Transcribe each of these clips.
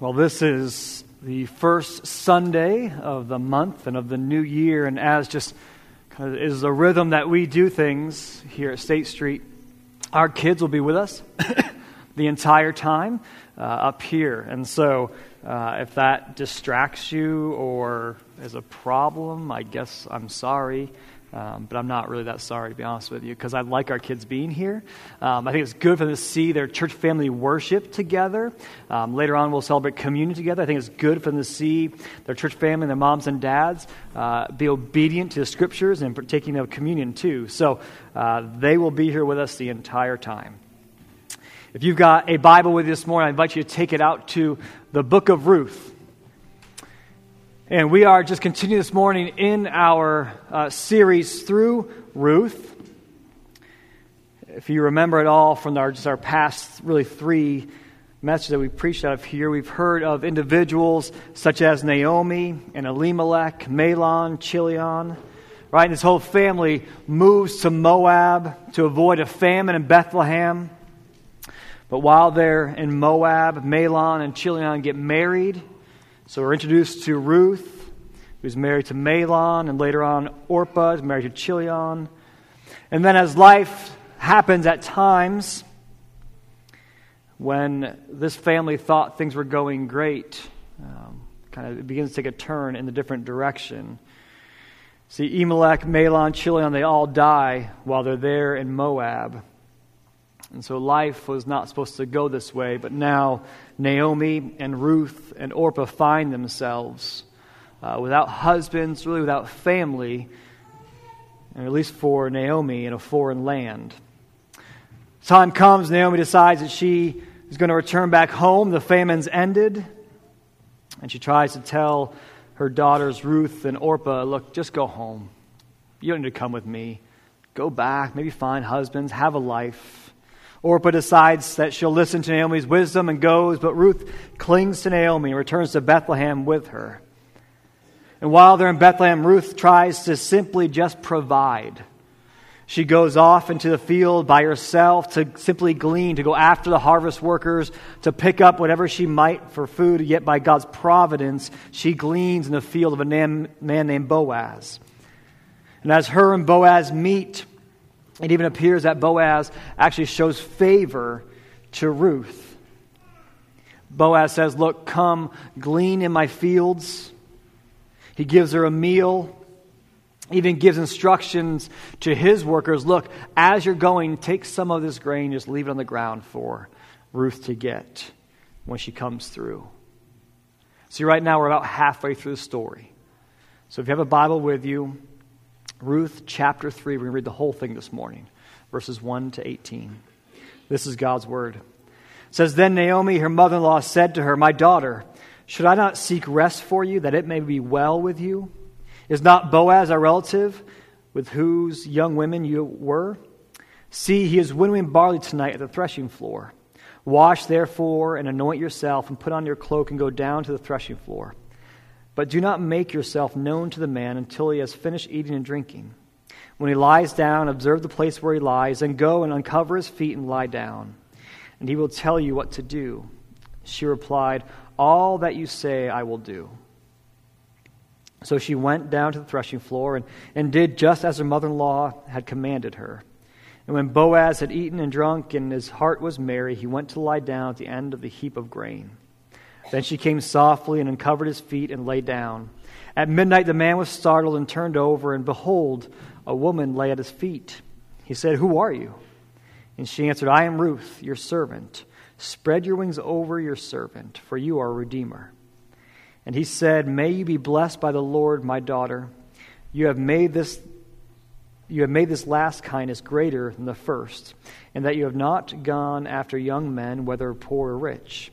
Well, this is the first Sunday of the month and of the new year, and as just kind of is the rhythm that we do things here at State Street, our kids will be with us the entire time uh, up here. And so, uh, if that distracts you or is a problem, I guess I'm sorry. Um, but I'm not really that sorry, to be honest with you, because I like our kids being here. Um, I think it's good for them to see their church family worship together. Um, later on, we'll celebrate communion together. I think it's good for them to see their church family, their moms and dads, uh, be obedient to the scriptures and partaking of communion too. So uh, they will be here with us the entire time. If you've got a Bible with you this morning, I invite you to take it out to the book of Ruth. And we are just continuing this morning in our uh, series through Ruth. If you remember at all from our, just our past, really three messages that we preached out of here, we've heard of individuals such as Naomi and Elimelech, Mahlon, Chilion. Right? And this whole family moves to Moab to avoid a famine in Bethlehem. But while they're in Moab, Mahlon and Chilion get married so we're introduced to Ruth, who's married to Mahlon, and later on Orpah is married to Chilion. And then as life happens at times, when this family thought things were going great, um, kind of it begins to take a turn in a different direction. See, Elimelech, Mahlon, Chilion, they all die while they're there in Moab. And so life was not supposed to go this way, but now Naomi and Ruth and Orpah find themselves uh, without husbands, really without family, and at least for Naomi in a foreign land. Time comes, Naomi decides that she is going to return back home. The famine's ended. And she tries to tell her daughters, Ruth and Orpah, look, just go home. You don't need to come with me. Go back, maybe find husbands, have a life. Orpah decides that she'll listen to Naomi's wisdom and goes, but Ruth clings to Naomi and returns to Bethlehem with her. And while they're in Bethlehem, Ruth tries to simply just provide. She goes off into the field by herself to simply glean, to go after the harvest workers, to pick up whatever she might for food. Yet by God's providence, she gleans in the field of a man named Boaz. And as her and Boaz meet, it even appears that Boaz actually shows favor to Ruth. Boaz says, Look, come glean in my fields. He gives her a meal, even gives instructions to his workers Look, as you're going, take some of this grain, just leave it on the ground for Ruth to get when she comes through. See, right now we're about halfway through the story. So if you have a Bible with you, Ruth chapter 3. We're going to read the whole thing this morning, verses 1 to 18. This is God's word. It says, Then Naomi, her mother in law, said to her, My daughter, should I not seek rest for you, that it may be well with you? Is not Boaz our relative, with whose young women you were? See, he is winnowing barley tonight at the threshing floor. Wash, therefore, and anoint yourself, and put on your cloak, and go down to the threshing floor. But do not make yourself known to the man until he has finished eating and drinking. When he lies down, observe the place where he lies, and go and uncover his feet and lie down. And he will tell you what to do. She replied, All that you say I will do. So she went down to the threshing floor and, and did just as her mother in law had commanded her. And when Boaz had eaten and drunk, and his heart was merry, he went to lie down at the end of the heap of grain. Then she came softly and uncovered his feet and lay down. At midnight, the man was startled and turned over, and behold, a woman lay at his feet. He said, Who are you? And she answered, I am Ruth, your servant. Spread your wings over your servant, for you are a redeemer. And he said, May you be blessed by the Lord, my daughter. You have made this you have made this last kindness greater than the first, and that you have not gone after young men, whether poor or rich.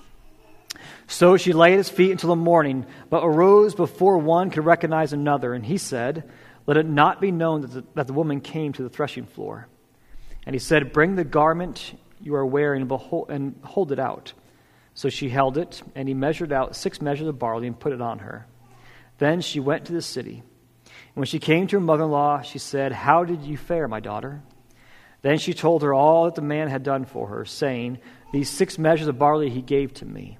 So she lay at his feet until the morning, but arose before one could recognize another. And he said, Let it not be known that the, that the woman came to the threshing floor. And he said, Bring the garment you are wearing and, and hold it out. So she held it, and he measured out six measures of barley and put it on her. Then she went to the city. And when she came to her mother in law, she said, How did you fare, my daughter? Then she told her all that the man had done for her, saying, These six measures of barley he gave to me.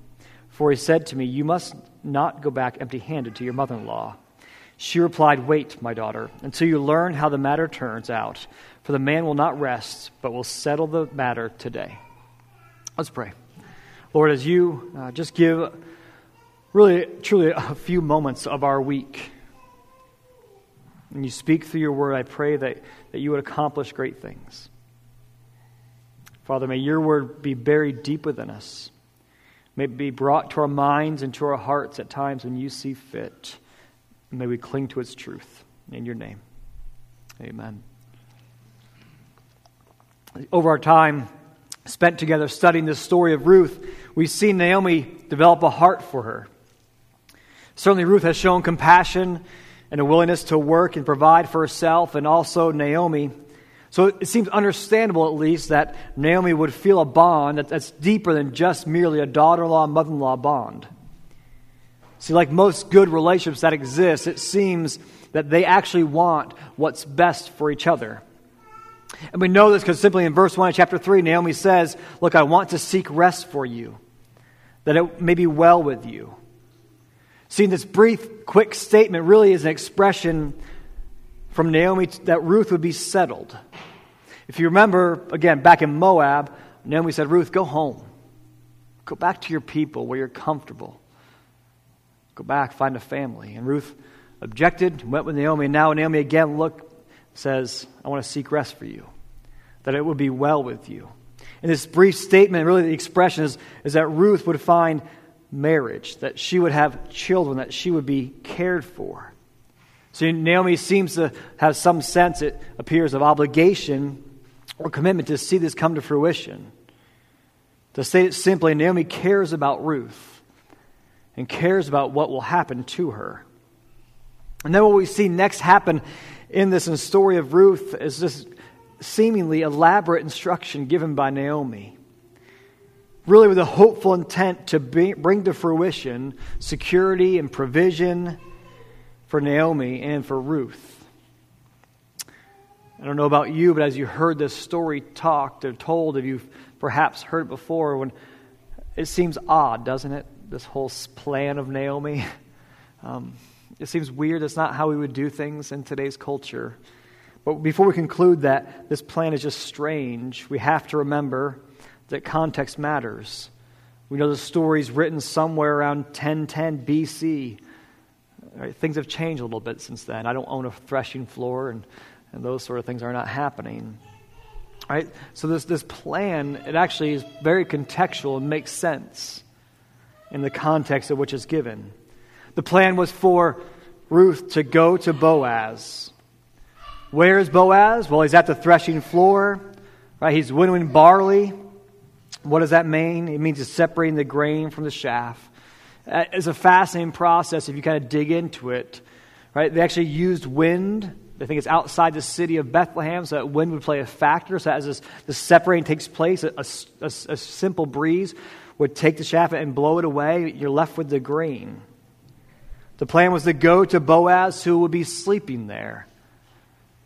For he said to me, You must not go back empty handed to your mother in law. She replied, Wait, my daughter, until you learn how the matter turns out, for the man will not rest, but will settle the matter today. Let's pray. Lord, as you uh, just give really, truly a few moments of our week, and you speak through your word, I pray that, that you would accomplish great things. Father, may your word be buried deep within us. May it be brought to our minds and to our hearts at times when you see fit. And May we cling to its truth. In your name, amen. Over our time spent together studying the story of Ruth, we've seen Naomi develop a heart for her. Certainly, Ruth has shown compassion and a willingness to work and provide for herself, and also Naomi so it seems understandable, at least, that Naomi would feel a bond that's deeper than just merely a daughter in law mother in law bond. See, like most good relationships that exist, it seems that they actually want what's best for each other. And we know this because simply in verse 1 of chapter 3, Naomi says, Look, I want to seek rest for you, that it may be well with you. See, this brief, quick statement really is an expression from Naomi that Ruth would be settled. If you remember, again, back in Moab, Naomi said, Ruth, go home. Go back to your people where you're comfortable. Go back, find a family. And Ruth objected, went with Naomi, and now Naomi again look says, I want to seek rest for you, that it would be well with you. In this brief statement, really the expression is, is that Ruth would find marriage, that she would have children, that she would be cared for. So Naomi seems to have some sense, it appears, of obligation or commitment to see this come to fruition. To say it simply, Naomi cares about Ruth and cares about what will happen to her. And then what we see next happen in this in story of Ruth is this seemingly elaborate instruction given by Naomi. Really, with a hopeful intent to bring to fruition security and provision for Naomi and for Ruth. I don't know about you, but as you heard this story talked or told, if you've perhaps heard it before, when it seems odd, doesn't it? This whole plan of Naomi. Um, it seems weird. It's not how we would do things in today's culture. But before we conclude that this plan is just strange, we have to remember that context matters. We know the story's written somewhere around 1010 BC. Right? Things have changed a little bit since then. I don't own a threshing floor, and, and those sort of things are not happening. Right? So this, this plan, it actually is very contextual and makes sense in the context of which it's given. The plan was for Ruth to go to Boaz. Where is Boaz? Well, he's at the threshing floor. Right? He's winnowing barley. What does that mean? It means he's separating the grain from the chaff. Uh, it's a fascinating process if you kind of dig into it. Right? They actually used wind. They think it's outside the city of Bethlehem, so that wind would play a factor. So as this, this separating takes place, a, a, a simple breeze would take the chaff and blow it away. You're left with the grain. The plan was to go to Boaz, who would be sleeping there.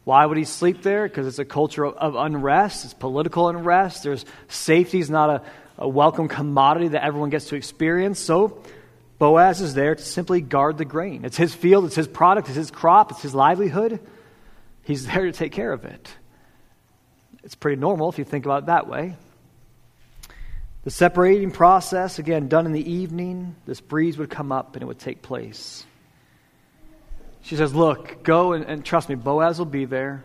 Why would he sleep there? Because it's a culture of, of unrest, it's political unrest. There's safety is not a, a welcome commodity that everyone gets to experience. So Boaz is there to simply guard the grain. It's his field, it's his product, it's his crop, it's his livelihood. He's there to take care of it. It's pretty normal if you think about it that way. The separating process, again, done in the evening, this breeze would come up and it would take place. She says, Look, go and, and trust me, Boaz will be there.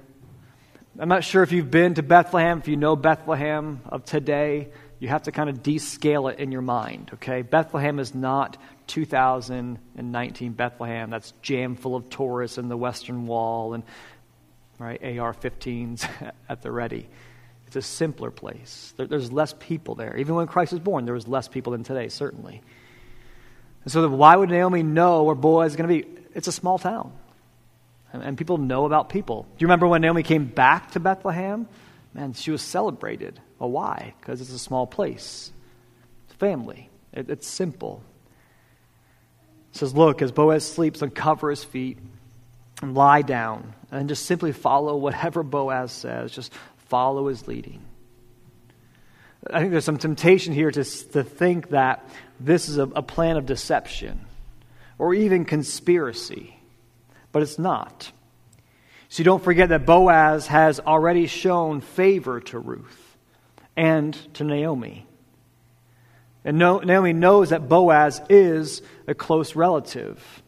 I'm not sure if you've been to Bethlehem, if you know Bethlehem of today, you have to kind of descale it in your mind, okay? Bethlehem is not 2019 Bethlehem that's jammed full of tourists in the Western Wall and right, AR 15s at the ready. It's a simpler place. There, there's less people there. Even when Christ was born, there was less people than today, certainly. And so, why would Naomi know where Boaz is going to be? It's a small town. And people know about people. Do you remember when Naomi came back to Bethlehem? Man, she was celebrated. Well, why? Because it's a small place. It's family. It, it's simple. It says, Look, as Boaz sleeps, uncover his feet and lie down. And just simply follow whatever Boaz says. Just follow his leading. I think there's some temptation here to, to think that this is a, a plan of deception or even conspiracy, but it's not. So don't forget that Boaz has already shown favor to Ruth and to Naomi. And Naomi knows that Boaz is a close relative.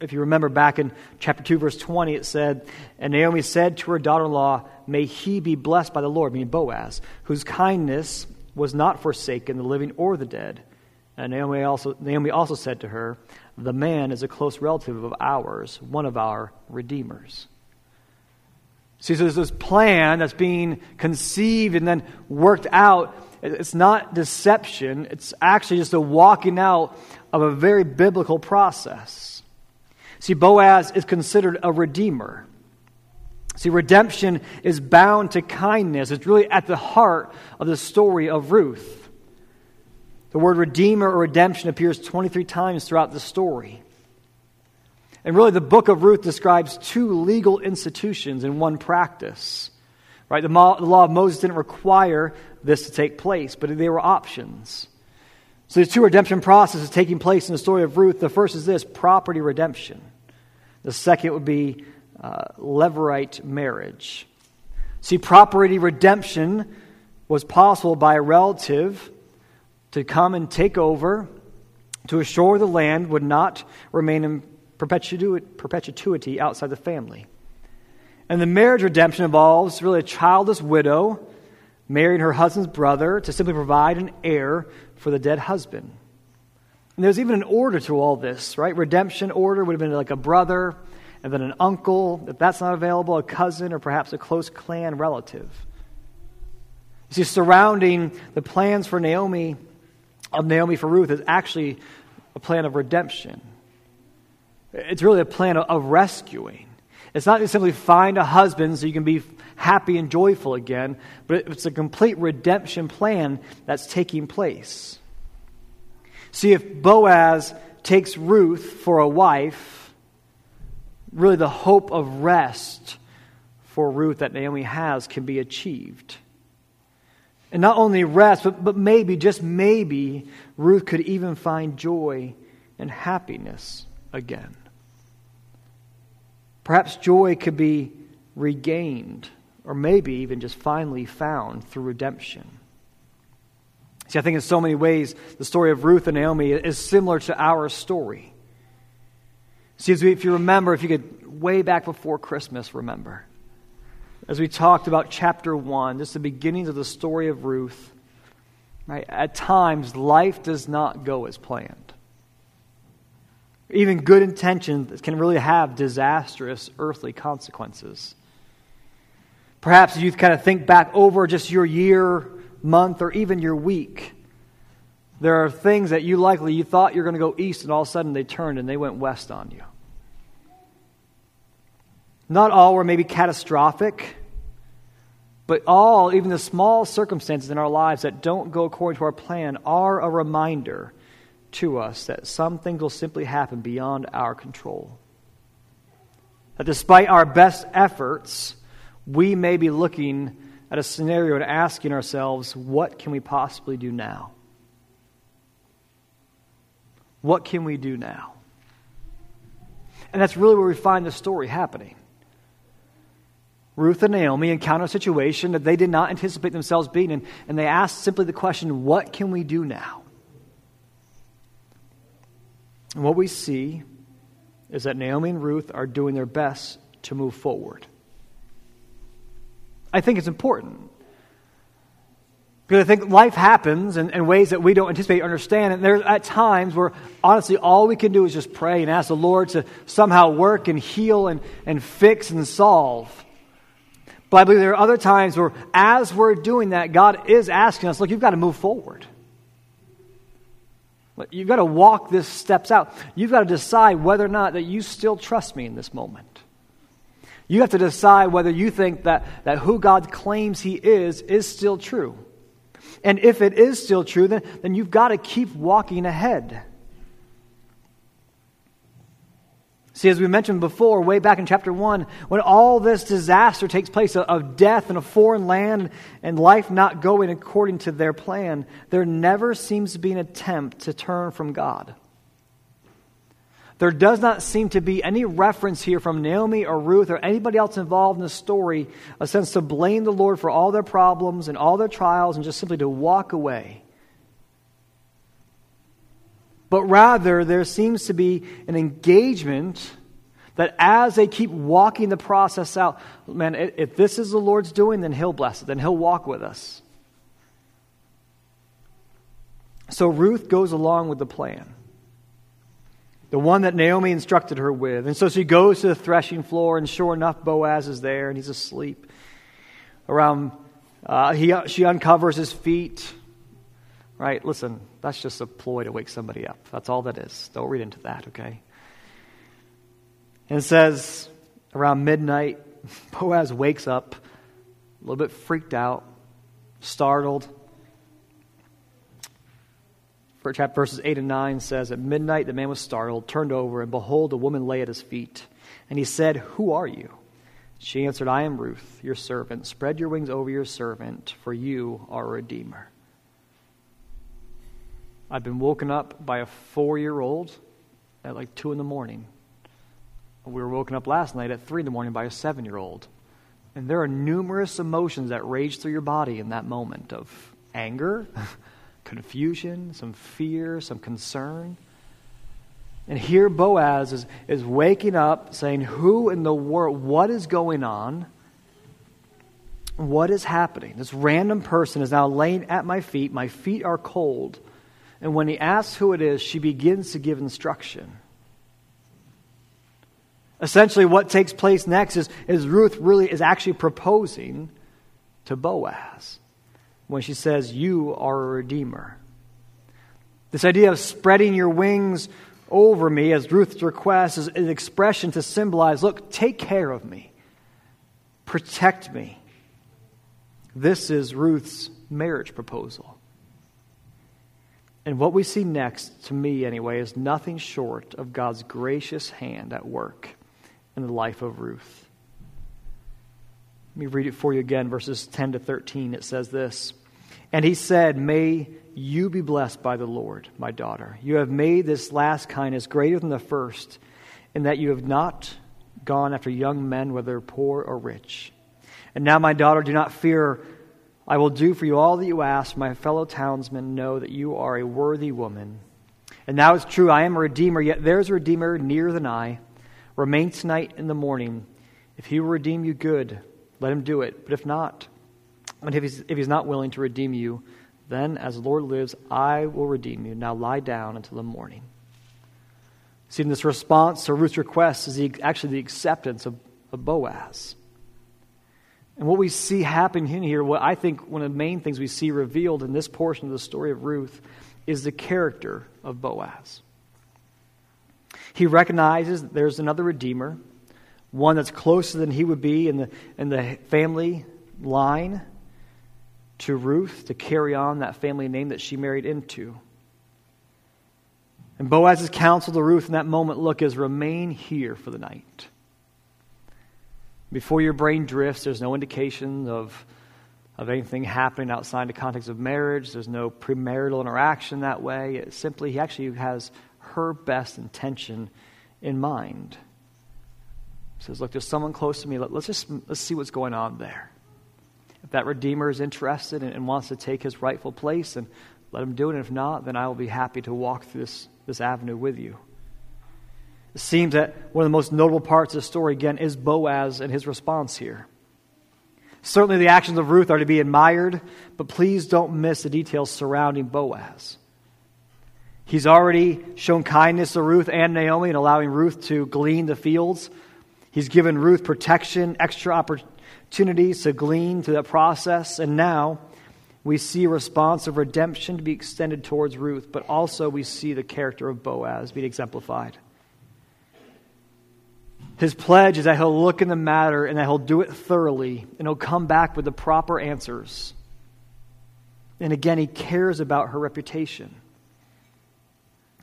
If you remember back in chapter 2, verse 20, it said, And Naomi said to her daughter in law, May he be blessed by the Lord, meaning Boaz, whose kindness was not forsaken, the living or the dead. And Naomi also, Naomi also said to her, The man is a close relative of ours, one of our redeemers. See, so there's this plan that's being conceived and then worked out. It's not deception, it's actually just a walking out of a very biblical process. See, Boaz is considered a redeemer. See, redemption is bound to kindness. It's really at the heart of the story of Ruth. The word redeemer or redemption appears 23 times throughout the story. And really, the book of Ruth describes two legal institutions in one practice. Right? The, law of Moses didn't require this to take place, but they were options. So there's two redemption processes taking place in the story of Ruth. The first is this property redemption. The second would be uh, levirate marriage. See, property redemption was possible by a relative to come and take over to assure the land would not remain in perpetuity outside the family. And the marriage redemption involves really a childless widow marrying her husband's brother to simply provide an heir for the dead husband. And there's even an order to all this, right? Redemption order would have been like a brother, and then an uncle, if that's not available, a cousin, or perhaps a close clan relative. You see, surrounding the plans for Naomi, of Naomi for Ruth, is actually a plan of redemption. It's really a plan of, of rescuing. It's not to simply find a husband so you can be happy and joyful again, but it's a complete redemption plan that's taking place. See, if Boaz takes Ruth for a wife, really the hope of rest for Ruth that Naomi has can be achieved. And not only rest, but, but maybe, just maybe, Ruth could even find joy and happiness again. Perhaps joy could be regained, or maybe even just finally found through redemption. See, I think in so many ways, the story of Ruth and Naomi is similar to our story. See, if you remember, if you could way back before Christmas, remember, as we talked about chapter 1, just the beginnings of the story of Ruth, right? At times, life does not go as planned. Even good intentions can really have disastrous earthly consequences. Perhaps you kind of think back over just your year, month, or even your week. There are things that you likely you thought you're going to go east, and all of a sudden they turned and they went west on you. Not all were maybe catastrophic, but all, even the small circumstances in our lives that don't go according to our plan, are a reminder to us that some things will simply happen beyond our control. That despite our best efforts, we may be looking at a scenario and asking ourselves, what can we possibly do now? What can we do now? And that's really where we find the story happening. Ruth and Naomi encounter a situation that they did not anticipate themselves being in, and they ask simply the question, What can we do now? And what we see is that Naomi and Ruth are doing their best to move forward. I think it's important. Because I think life happens in, in, ways that we don't anticipate or understand. And there's at times where, honestly, all we can do is just pray and ask the Lord to somehow work and heal and, and fix and solve. But I believe there are other times where, as we're doing that, God is asking us, look, you've got to move forward. You've got to walk this steps out. You've got to decide whether or not that you still trust me in this moment. You have to decide whether you think that, that who God claims He is is still true. And if it is still true, then, then you've got to keep walking ahead. See, as we mentioned before, way back in chapter 1, when all this disaster takes place of death in a foreign land and life not going according to their plan, there never seems to be an attempt to turn from God. There does not seem to be any reference here from Naomi or Ruth or anybody else involved in the story, a sense to blame the Lord for all their problems and all their trials and just simply to walk away but rather there seems to be an engagement that as they keep walking the process out, man, if this is the Lord's doing, then He'll bless it, then He'll walk with us. So Ruth goes along with the plan, the one that Naomi instructed her with. And so she goes to the threshing floor, and sure enough, Boaz is there, and he's asleep. Around, uh, he, she uncovers his feet Right? Listen, that's just a ploy to wake somebody up. That's all that is. Don't read into that, okay? And it says around midnight, Boaz wakes up a little bit freaked out, startled. Verses 8 and 9 says, At midnight the man was startled, turned over, and behold, a woman lay at his feet. And he said, Who are you? She answered, I am Ruth, your servant. Spread your wings over your servant, for you are a redeemer. I've been woken up by a four year old at like 2 in the morning. We were woken up last night at 3 in the morning by a seven year old. And there are numerous emotions that rage through your body in that moment of anger, confusion, some fear, some concern. And here Boaz is, is waking up saying, Who in the world, what is going on? What is happening? This random person is now laying at my feet. My feet are cold. And when he asks who it is, she begins to give instruction. Essentially, what takes place next is, is Ruth really is actually proposing to Boaz when she says, You are a redeemer. This idea of spreading your wings over me, as Ruth's request, is an expression to symbolize look, take care of me, protect me. This is Ruth's marriage proposal. And what we see next, to me anyway, is nothing short of God's gracious hand at work in the life of Ruth. Let me read it for you again, verses 10 to 13. It says this And he said, May you be blessed by the Lord, my daughter. You have made this last kindness greater than the first, in that you have not gone after young men, whether poor or rich. And now, my daughter, do not fear I will do for you all that you ask. My fellow townsmen know that you are a worthy woman. And now it's true, I am a redeemer, yet there is a redeemer nearer than I. Remain tonight in the morning. If he will redeem you, good, let him do it. But if not, and if he's, if he's not willing to redeem you, then as the Lord lives, I will redeem you. Now lie down until the morning. See, in this response to Ruth's request is the, actually the acceptance of, of Boaz. And what we see happening here, what I think one of the main things we see revealed in this portion of the story of Ruth, is the character of Boaz. He recognizes that there's another Redeemer, one that's closer than he would be in the, in the family line to Ruth to carry on that family name that she married into. And Boaz's counsel to Ruth in that moment look is remain here for the night. Before your brain drifts, there's no indication of, of anything happening outside the context of marriage. There's no premarital interaction that way. It simply, he actually has her best intention in mind. Says, Look, there's someone close to me. Let, us just let's see what's going on there. If that Redeemer is interested and, and wants to take his rightful place, and let him do it. And if not, then I will be happy to walk through this, this avenue with you. It seems that one of the most notable parts of the story, again, is Boaz and his response here. Certainly, the actions of Ruth are to be admired, but please don't miss the details surrounding Boaz. He's already shown kindness to Ruth and Naomi in allowing Ruth to glean the fields. He's given Ruth protection, extra opportunities to glean through that process. And now, we see a response of redemption to be extended towards Ruth, but also we see the character of Boaz being exemplified. His pledge is that he'll look in the matter and that he'll do it thoroughly and he'll come back with the proper answers. And again, he cares about her reputation.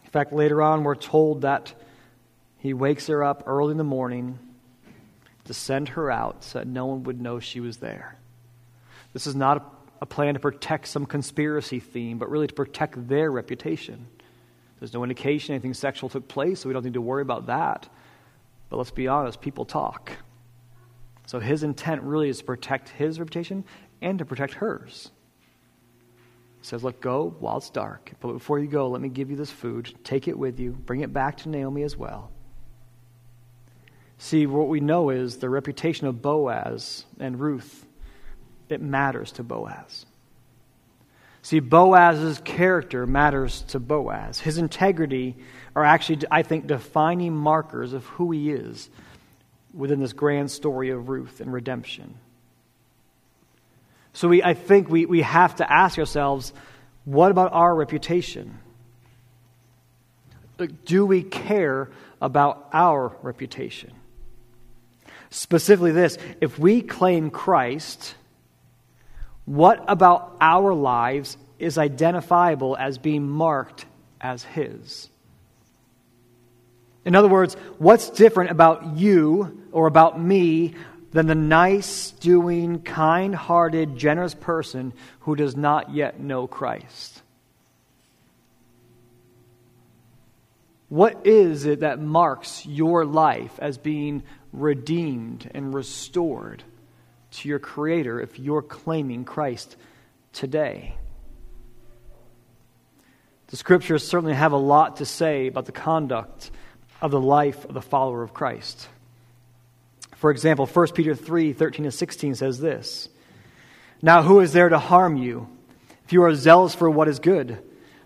In fact, later on, we're told that he wakes her up early in the morning to send her out so that no one would know she was there. This is not a, a plan to protect some conspiracy theme, but really to protect their reputation. There's no indication anything sexual took place, so we don't need to worry about that. But let's be honest, people talk. So his intent really is to protect his reputation and to protect hers. He says, Look, go while it's dark. But before you go, let me give you this food. Take it with you. Bring it back to Naomi as well. See, what we know is the reputation of Boaz and Ruth, it matters to Boaz. See, Boaz's character matters to Boaz. His integrity are actually, I think, defining markers of who he is within this grand story of Ruth and redemption. So we, I think we, we have to ask ourselves what about our reputation? Do we care about our reputation? Specifically, this if we claim Christ, what about our lives is identifiable as being marked as His? In other words, what's different about you or about me than the nice, doing, kind hearted, generous person who does not yet know Christ? What is it that marks your life as being redeemed and restored to your Creator if you're claiming Christ today? The scriptures certainly have a lot to say about the conduct of the life of the follower of Christ. For example, 1 Peter 3 13 and 16 says this Now, who is there to harm you if you are zealous for what is good?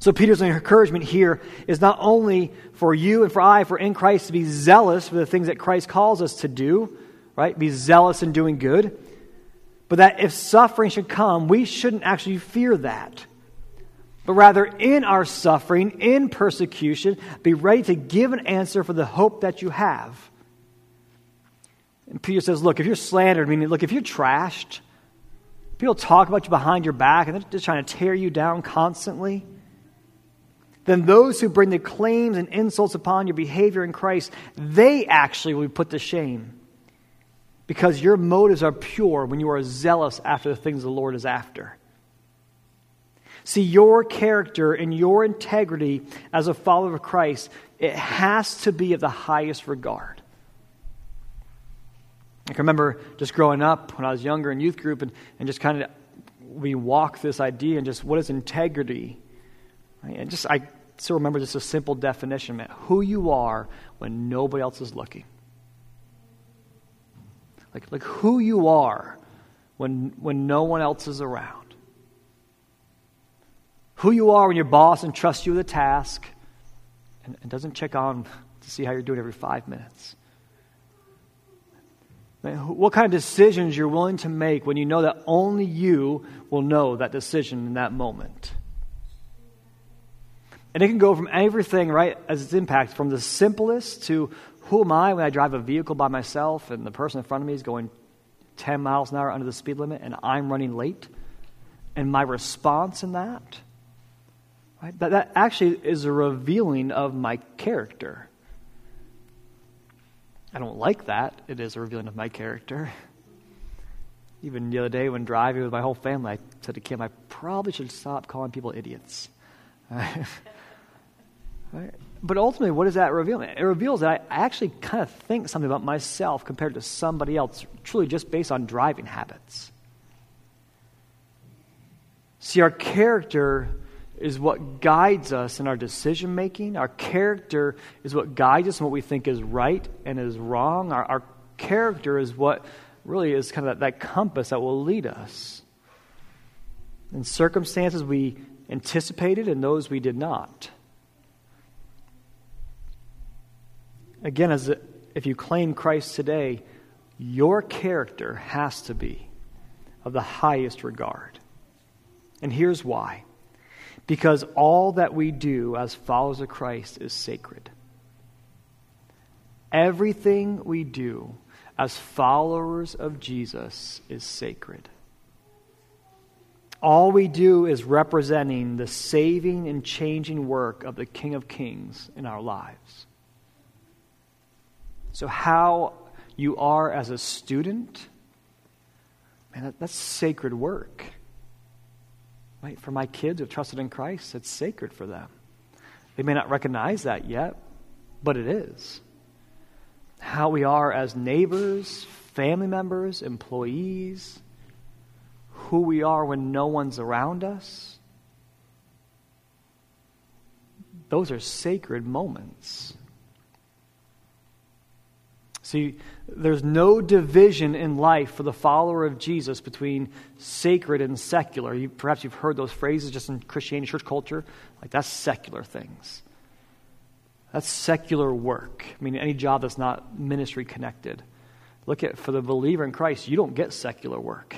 So, Peter's encouragement here is not only for you and for I, for in Christ, to be zealous for the things that Christ calls us to do, right? Be zealous in doing good. But that if suffering should come, we shouldn't actually fear that but rather in our suffering, in persecution, be ready to give an answer for the hope that you have. And Peter says, Look, if you're slandered, I mean, look, if you're trashed, people talk about you behind your back and they're just trying to tear you down constantly, then those who bring the claims and insults upon your behavior in Christ, they actually will be put to shame. Because your motives are pure when you are zealous after the things the Lord is after. See, your character and your integrity as a follower of Christ, it has to be of the highest regard. I can remember just growing up when I was younger in youth group and, and just kind of we walk this idea and just what is integrity? And just I still remember just a simple definition, man. Who you are when nobody else is looking. Like, like who you are when, when no one else is around who you are when your boss entrusts you with a task and, and doesn't check on to see how you're doing every five minutes. What kind of decisions you're willing to make when you know that only you will know that decision in that moment. And it can go from everything, right, as its impact, from the simplest to who am I when I drive a vehicle by myself and the person in front of me is going 10 miles an hour under the speed limit and I'm running late? And my response in that Right? That, that actually is a revealing of my character. I don't like that. It is a revealing of my character. Even the other day when driving with my whole family, I said to Kim, I probably should stop calling people idiots. right? But ultimately, what does that reveal? It reveals that I actually kind of think something about myself compared to somebody else, truly just based on driving habits. See, our character is what guides us in our decision making. Our character is what guides us in what we think is right and is wrong. Our, our character is what really is kind of that, that compass that will lead us. In circumstances we anticipated and those we did not. Again, as if you claim Christ today, your character has to be of the highest regard. And here's why because all that we do as followers of Christ is sacred. Everything we do as followers of Jesus is sacred. All we do is representing the saving and changing work of the King of Kings in our lives. So, how you are as a student, man, that, that's sacred work. Right? For my kids who have trusted in Christ, it's sacred for them. They may not recognize that yet, but it is. How we are as neighbors, family members, employees, who we are when no one's around us. Those are sacred moments. See, there's no division in life for the follower of Jesus between sacred and secular. You, perhaps you've heard those phrases just in Christianity, church culture. Like, that's secular things. That's secular work. I mean, any job that's not ministry connected. Look at, for the believer in Christ, you don't get secular work.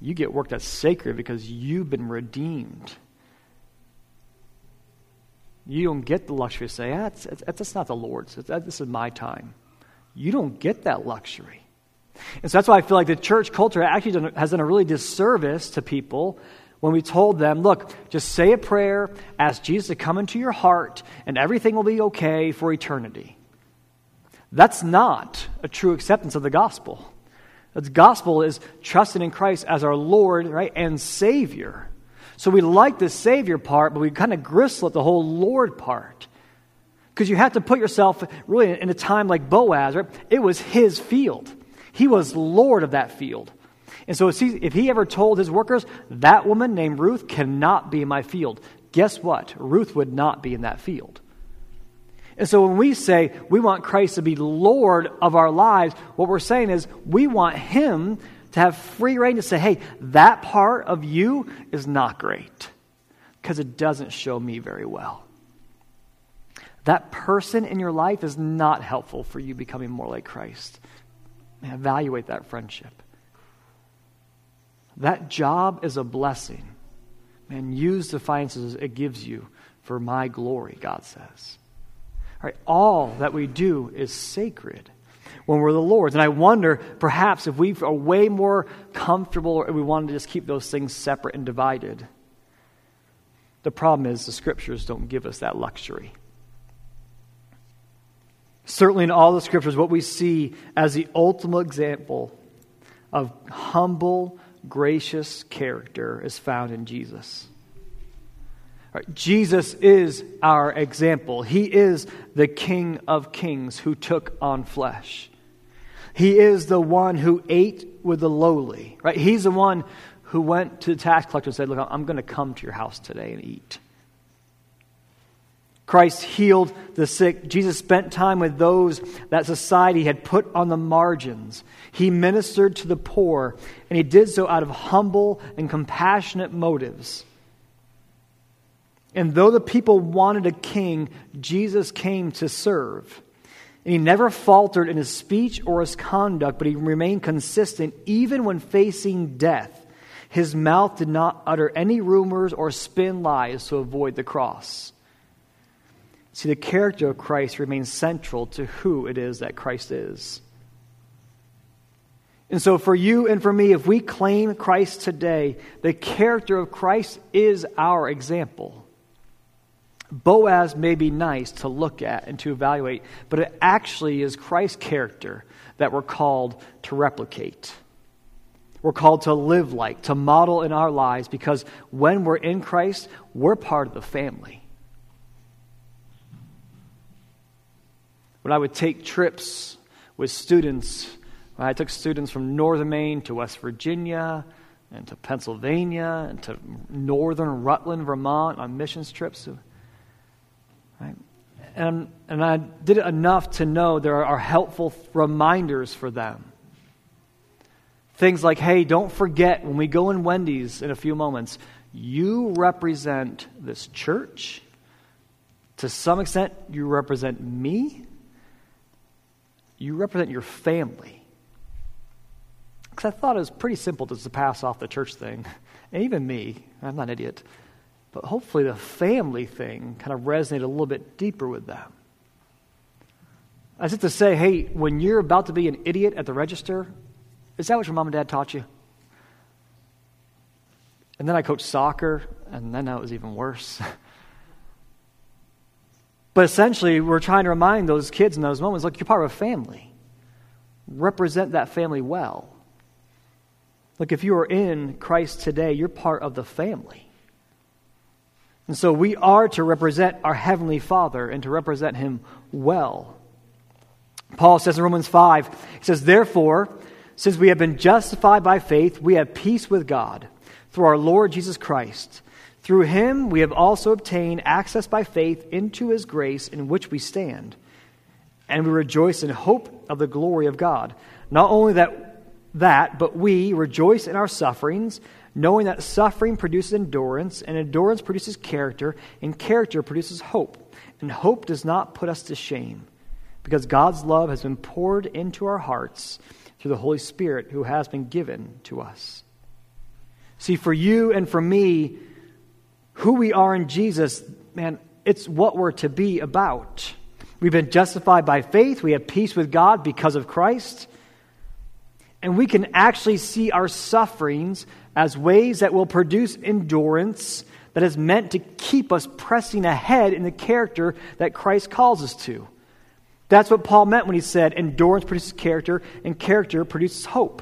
You get work that's sacred because you've been redeemed. You don't get the luxury to say, ah, that's, that's not the Lord's. This is my time. You don't get that luxury. And so that's why I feel like the church culture actually done, has done a really disservice to people when we told them, look, just say a prayer, ask Jesus to come into your heart, and everything will be okay for eternity. That's not a true acceptance of the gospel. The gospel is trusting in Christ as our Lord, right, and Savior. So we like the Savior part, but we kind of gristle at the whole Lord part. Because you have to put yourself really in a time like Boaz, right? It was his field. He was Lord of that field. And so if he ever told his workers, that woman named Ruth cannot be in my field, guess what? Ruth would not be in that field. And so when we say we want Christ to be Lord of our lives, what we're saying is we want him to have free reign to say, hey, that part of you is not great because it doesn't show me very well. That person in your life is not helpful for you becoming more like Christ. Man, evaluate that friendship. That job is a blessing. Man, use the finances it gives you for my glory, God says. All, right, all that we do is sacred when we're the Lord's. And I wonder, perhaps, if we are way more comfortable or we wanted to just keep those things separate and divided. The problem is the scriptures don't give us that luxury. Certainly, in all the scriptures, what we see as the ultimate example of humble, gracious character is found in Jesus. Right, Jesus is our example. He is the King of Kings who took on flesh. He is the one who ate with the lowly. Right? He's the one who went to the tax collector and said, Look, I'm going to come to your house today and eat. Christ healed the sick. Jesus spent time with those that society had put on the margins. He ministered to the poor, and he did so out of humble and compassionate motives. And though the people wanted a king, Jesus came to serve. And he never faltered in his speech or his conduct, but he remained consistent even when facing death. His mouth did not utter any rumors or spin lies to avoid the cross. See, the character of Christ remains central to who it is that Christ is. And so, for you and for me, if we claim Christ today, the character of Christ is our example. Boaz may be nice to look at and to evaluate, but it actually is Christ's character that we're called to replicate. We're called to live like, to model in our lives, because when we're in Christ, we're part of the family. When I would take trips with students, I took students from northern Maine to West Virginia, and to Pennsylvania and to northern Rutland, Vermont on missions trips. Right? And, and I did it enough to know there are helpful reminders for them. Things like, hey, don't forget when we go in Wendy's in a few moments, you represent this church. To some extent, you represent me. You represent your family. Because I thought it was pretty simple just to pass off the church thing. And even me, I'm not an idiot. But hopefully the family thing kind of resonated a little bit deeper with them. I just to say, hey, when you're about to be an idiot at the register, is that what your mom and dad taught you? And then I coached soccer, and then that was even worse. but essentially, we're trying to remind those kids in those moments look, you're part of a family. Represent that family well. Look, if you are in Christ today, you're part of the family. And so we are to represent our Heavenly Father and to represent Him well. Paul says in Romans 5, he says, Therefore, since we have been justified by faith, we have peace with God through our Lord Jesus Christ. Through him we have also obtained access by faith into his grace in which we stand. And we rejoice in hope of the glory of God. Not only that, that, but we rejoice in our sufferings knowing that suffering produces endurance, and endurance produces character, and character produces hope. And hope does not put us to shame, because God's love has been poured into our hearts through the Holy Spirit who has been given to us. See, for you and for me, who we are in Jesus, man, it's what we're to be about. We've been justified by faith. We have peace with God because of Christ. And we can actually see our sufferings as ways that will produce endurance that is meant to keep us pressing ahead in the character that Christ calls us to. That's what Paul meant when he said endurance produces character and character produces hope.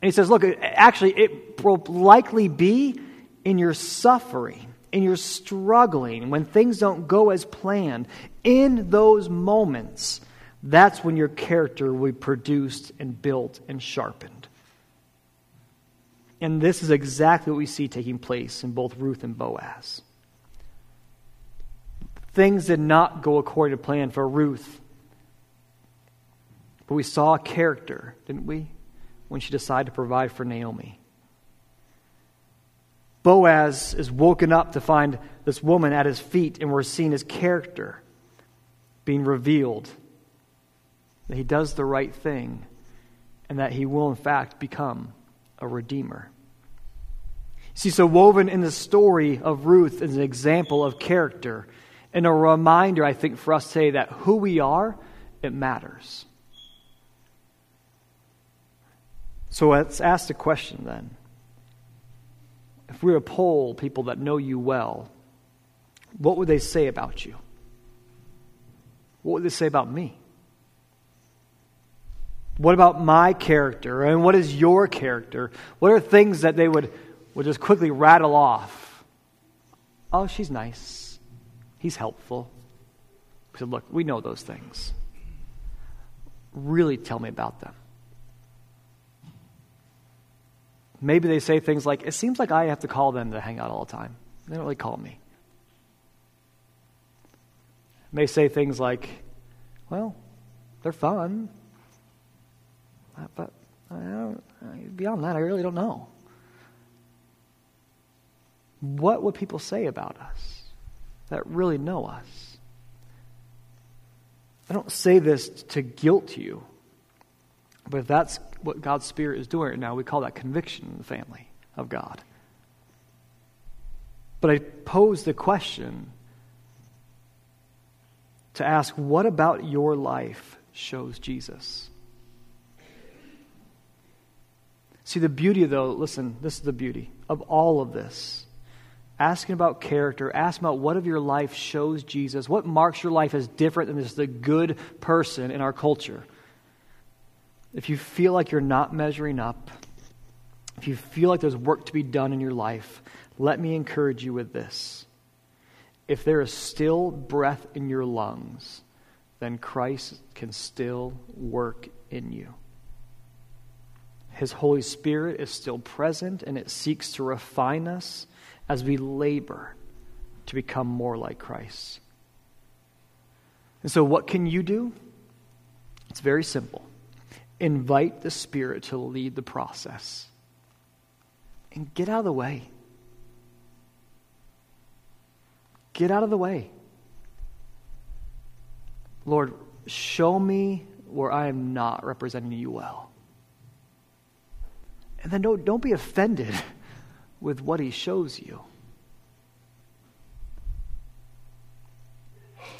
And he says, look, actually, it will likely be in your suffering, in your struggling, when things don't go as planned. In those moments, that's when your character will be produced and built and sharpened. And this is exactly what we see taking place in both Ruth and Boaz. Things did not go according to plan for Ruth. But we saw a character, didn't we, when she decided to provide for Naomi. Boaz is woken up to find this woman at his feet, and we're seeing his character being revealed. That he does the right thing, and that he will, in fact, become a redeemer. See, so woven in the story of Ruth is an example of character and a reminder, I think, for us to say that who we are, it matters. So let's ask the question then. If we were to poll people that know you well, what would they say about you? What would they say about me? What about my character? And what is your character? What are things that they would, would just quickly rattle off? Oh, she's nice. He's helpful. Said, look, we know those things. Really tell me about them. Maybe they say things like, it seems like I have to call them to hang out all the time. They don't really call me. May say things like, well, they're fun. Uh, but uh, beyond that, I really don't know. What would people say about us that really know us? I don't say this to guilt you, but if that's what God's Spirit is doing right now, we call that conviction in the family of God. But I pose the question to ask what about your life shows Jesus? See, the beauty, though, listen, this is the beauty of all of this. Asking about character, asking about what of your life shows Jesus, what marks your life as different than just a good person in our culture. If you feel like you're not measuring up, if you feel like there's work to be done in your life, let me encourage you with this. If there is still breath in your lungs, then Christ can still work in you. His Holy Spirit is still present and it seeks to refine us as we labor to become more like Christ. And so, what can you do? It's very simple. Invite the Spirit to lead the process and get out of the way. Get out of the way. Lord, show me where I am not representing you well. And then don't, don't be offended with what he shows you.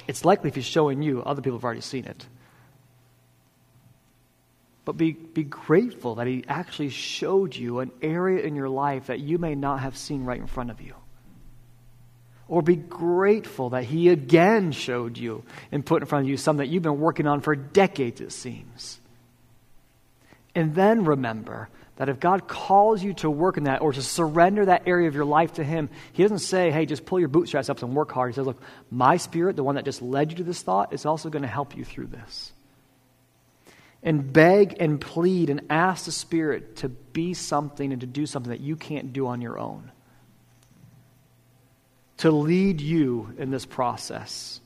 It's likely if he's showing you, other people have already seen it. But be, be grateful that he actually showed you an area in your life that you may not have seen right in front of you. Or be grateful that he again showed you and put in front of you something that you've been working on for decades, it seems. And then remember that if God calls you to work in that or to surrender that area of your life to Him, He doesn't say, hey, just pull your bootstraps up and work hard. He says, look, my spirit, the one that just led you to this thought, is also going to help you through this. And beg and plead and ask the Spirit to be something and to do something that you can't do on your own to lead you in this process.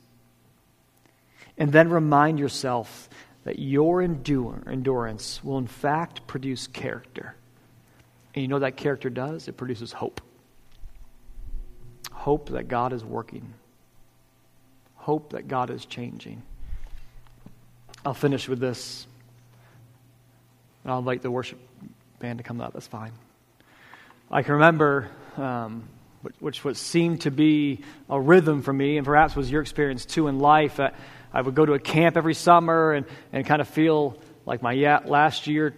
And then remind yourself that your endure, endurance will, in fact, produce character. And you know that character does? It produces hope. Hope that God is working, hope that God is changing. I'll finish with this. And I'll invite the worship band to come up. That's fine. I can remember um, which what seemed to be a rhythm for me, and perhaps was your experience too in life. Uh, I would go to a camp every summer and, and kind of feel like my last year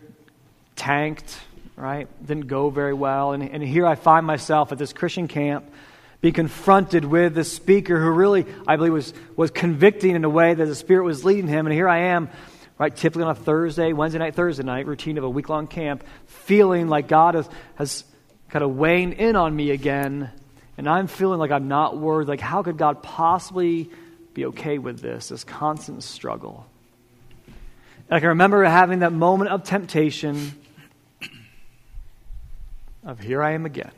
tanked, right? Didn't go very well. And, and here I find myself at this Christian camp be confronted with this speaker who really, I believe, was, was convicting in a way that the Spirit was leading him. And here I am, right, typically on a Thursday, Wednesday night, Thursday night, routine of a week long camp, feeling like God has, has kind of weighing in on me again, and I'm feeling like I'm not worthy. Like, how could God possibly be okay with this, this constant struggle? And I can remember having that moment of temptation of here I am again.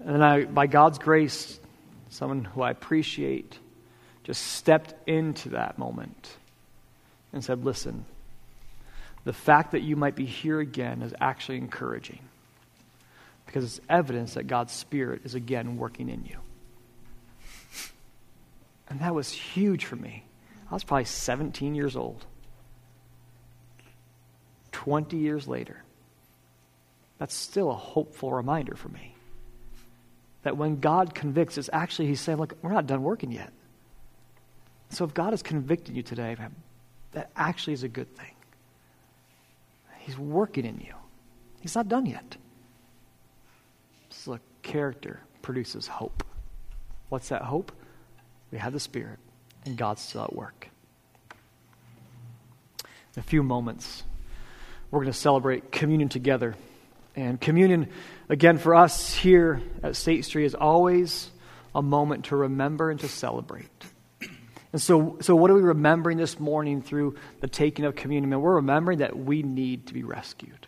And then I, by God's grace, someone who I appreciate just stepped into that moment and said, Listen, the fact that you might be here again is actually encouraging because it's evidence that God's Spirit is again working in you. And that was huge for me. I was probably 17 years old. 20 years later, that's still a hopeful reminder for me. That when God convicts, it's actually, He's saying, Look, we're not done working yet. So if God is convicting you today, that actually is a good thing. He's working in you. He's not done yet. So character produces hope. What's that hope? We have the Spirit, and God's still at work. In a few moments, we're going to celebrate communion together. And communion, again, for us here at State Street, is always a moment to remember and to celebrate. And so, so what are we remembering this morning through the taking of communion? And we're remembering that we need to be rescued.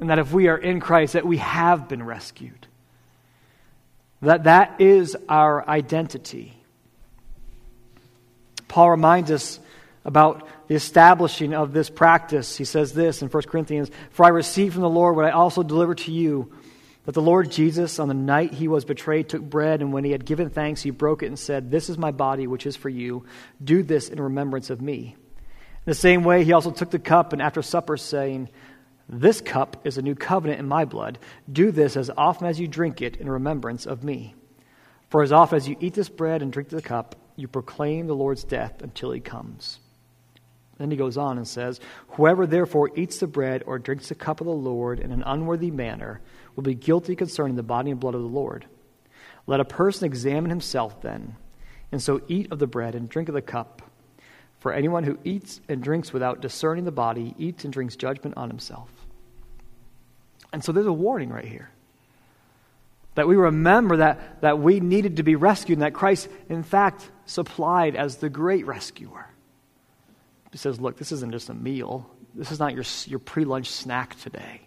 And that if we are in Christ, that we have been rescued. That that is our identity. Paul reminds us about the establishing of this practice. He says this in 1 Corinthians For I received from the Lord what I also delivered to you but the Lord Jesus, on the night he was betrayed, took bread, and when he had given thanks, he broke it and said, This is my body, which is for you. Do this in remembrance of me. In the same way, he also took the cup, and after supper, saying, This cup is a new covenant in my blood. Do this as often as you drink it in remembrance of me. For as often as you eat this bread and drink the cup, you proclaim the Lord's death until he comes. Then he goes on and says, Whoever therefore eats the bread or drinks the cup of the Lord in an unworthy manner, will be guilty concerning the body and blood of the Lord. Let a person examine himself then, and so eat of the bread and drink of the cup. For anyone who eats and drinks without discerning the body eats and drinks judgment on himself. And so there's a warning right here. That we remember that, that we needed to be rescued and that Christ, in fact, supplied as the great rescuer. Says, Look, this isn't just a meal, this is not your, your pre lunch snack today.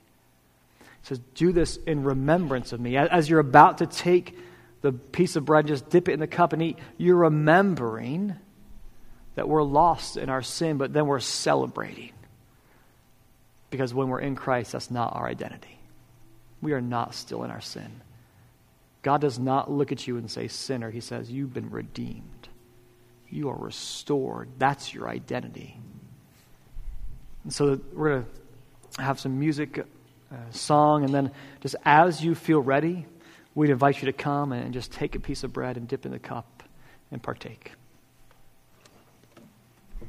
He says, Do this in remembrance of me. As you're about to take the piece of bread, just dip it in the cup and eat, you're remembering that we're lost in our sin, but then we're celebrating. Because when we're in Christ, that's not our identity. We are not still in our sin. God does not look at you and say, Sinner. He says, You've been redeemed. You are restored. That's your identity. And so we're going to have some music, uh, song, and then just as you feel ready, we'd invite you to come and just take a piece of bread and dip in the cup and partake.